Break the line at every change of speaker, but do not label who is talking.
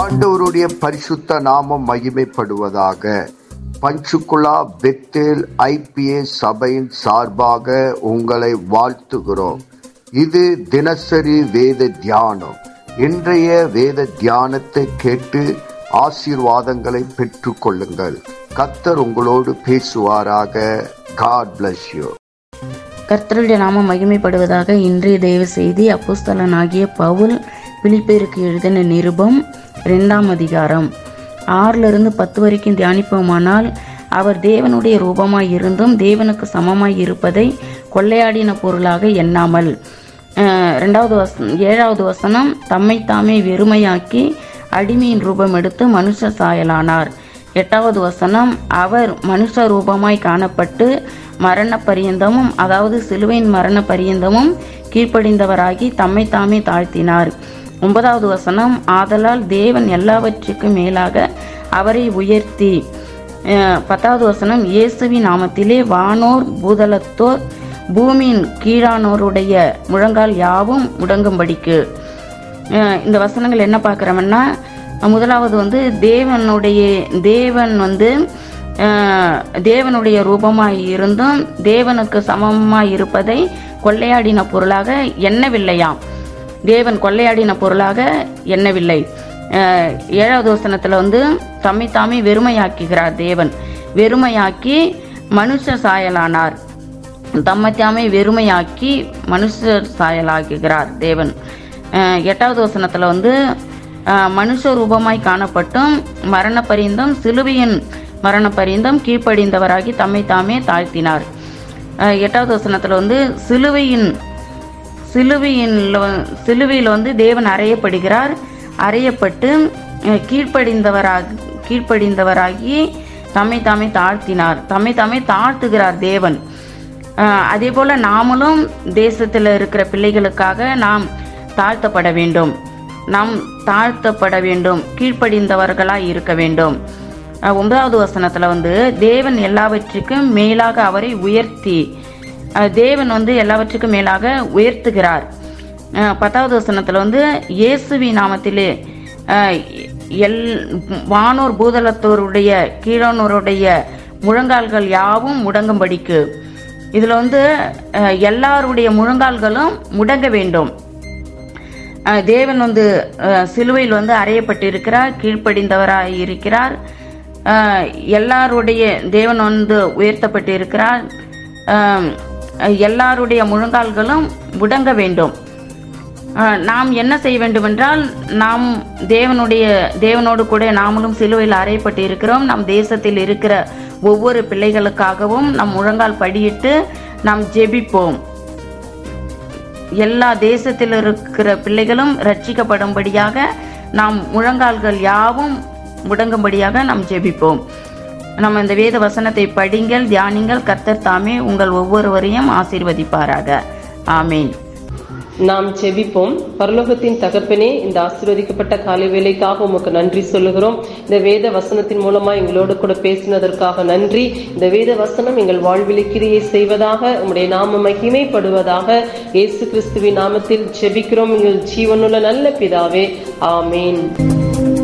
ஆண்டவருடைய பரிசுத்த நாமம் மகிமைப்படுவதாக. பஞ்சுகுலா பெத்தேல் ஐபிஏ சபையின் சார்பாக உங்களை வாழ்த்துகிறோம். இது தினசரி வேத தியானம். இன்றைய வேத தியானத்தை கேட்டு ஆசீர்வாதங்களை பெற்று கொள்ளுங்கள். கத்தர் உங்களோடு பேசுவாராக. காட் பிளஸ் யூ
கர்த்தருடைய நாமம் மகிமைப்படுவதாக இன்றைய தெய்வ செய்தி அப்போஸ்தலனாகிய பவுல் பிலிப்பேருக்கு எழுதின நிருபம் ரெண்டாம் அதிகாரம். ஆறிலிருந்து பத்து வரைக்கும் தியானிப்போமானால் அவர் தேவனுடைய ரூபமாய் இருந்தும் தேவனுக்கு சமமாய் இருப்பதை கொள்ளையாடின பொருளாக எண்ணாமல். ரெண்டாவது வசனம் ஏழாவது வசனம் தம்மை தாமே வெறுமையாக்கி அடிமையின் ரூபம் எடுத்து மனுஷ சாயலானார். எட்டாவது வசனம் அவர் மனுஷ ரூபமாய் காணப்பட்டு மரண பரியந்தமும் அதாவது சிலுவையின் மரண பரியந்தமும் கீழ்ப்படிந்தவராகி தம்மை தாமே தாழ்த்தினார். ஒன்பதாவது வசனம் ஆதலால் தேவன் எல்லாவற்றுக்கும் மேலாக அவரை உயர்த்தி. பத்தாவது வசனம் இயேசுவின் நாமத்திலே வானோர் பூதலத்தோர் பூமியின் கீழானோருடைய முழங்கால் யாவும் முடங்கும்படிக்கு. இந்த வசனங்கள் என்ன பார்க்குறோம்னா முதலாவது வந்து தேவனுடைய தேவன் வந்து தேவனுடைய ரூபமாக இருந்தும் தேவனுக்கு சமமாக இருப்பதை கொள்ளையாடின பொருளாக எண்ணவில்லையாம். தேவன் கொள்ளையாடின பொருளாக எண்ணவில்லை. ஏழாவது வசனத்தில் வந்து தம்மை தாமே வெறுமையாக்குகிறார் தேவன். வெறுமையாக்கி மனுஷ சாயலானார். தம்மை தாமே வெறுமையாக்கி மனுஷர் சாயலாக்குகிறார் தேவன். எட்டாவது வசனத்தில் வந்து மனுஷ ரூபமாய் காணப்பட்டும் மரண பரிந்தம் சிலுவையின் மரண பரிந்தம் கீழ்ப்படிந்தவராகி தம்மை தாமே தாழ்த்தினார். எட்டாவது வசனத்தில் வந்து சிலுவையின் சிலுவையில் சிலுவையில் வந்து தேவன் அறையப்படுகிறார். அறையப்பட்டு கீழ்ப்படிந்தவராக கீழ்ப்படிந்தவராகி தம்மை தாமே தாழ்த்தினார். தம்மை தாமே தாழ்த்துகிறார் தேவன். அதே போல் நாமளும் தேசத்தில் இருக்கிற பிள்ளைகளுக்காக நாம் தாழ்த்தப்பட வேண்டும். நாம் தாழ்த்தப்பட வேண்டும். கீழ்ப்படிந்தவர்களாக இருக்க வேண்டும். ஒன்பதாவது வசனத்தில் வந்து தேவன் எல்லாவற்றிற்கும் மேலாக அவரை உயர்த்தி தேவன் வந்து எல்லாவற்றுக்கும் மேலாக உயர்த்துகிறார். பத்தாவது வசனத்தில் வந்து இயேசுவி நாமத்திலே எல் வானோர் பூதலத்தோருடைய கீழனோருடைய முழங்கால்கள் யாவும் முடங்கும்படிக்கு. இதில் வந்து எல்லாருடைய முழங்கால்களும் முடங்க வேண்டும். தேவன் வந்து சிலுவையில் வந்து அறையப்பட்டிருக்கிறார் கீழ்ப்படிந்தவராய் இருக்கிறார் எல்லாருடைய தேவன் வந்து உயர்த்தப்பட்டிருக்கிறார். எல்லாருடைய முழங்கால்களும் முடங்க வேண்டும். நாம் என்ன செய்ய வேண்டுமென்றால் நாம் தேவனுடைய தேவனோடு கூட நாமளும் சிலுவையில் அறையப்பட்டு இருக்கிறோம். நம் தேசத்தில் இருக்கிற ஒவ்வொரு பிள்ளைகளுக்காகவும் நம் முழங்கால் படியிட்டு நாம் ஜெபிப்போம். எல்லா தேசத்தில் இருக்கிற பிள்ளைகளும் ரட்சிக்கப்படும்படியாக நாம் முழங்கால்கள் யாவும் முடங்கும்படியாக நாம் ஜெபிப்போம். நம்ம இந்த வேத வசனத்தை படிங்கள் தியானிங்கள் கர்த்தர் தாமே உங்கள் ஒவ்வொருவரையும் ஆசீர்வதிப்பாராக. ஆமீன்.
நாம் செவிப்போம் பரலோகத்தின் தகப்பனே இந்த ஆசீர்வதிக்கப்பட்ட காலை வேலைக்காக உமக்கு நன்றி சொல்லுகிறோம். இந்த வேத வசனத்தின் மூலமா எங்களோடு கூட பேசினதற்காக நன்றி. இந்த வேத வசனம் எங்கள் வாழ்வில் கிரியை செய்வதாக உங்களுடைய நாம மகிமைப்படுவதாக இயேசு கிறிஸ்துவின் நாமத்தில் செபிக்கிறோம். எங்கள் ஜீவனுள்ள நல்ல பிதாவே. ஆமேன்.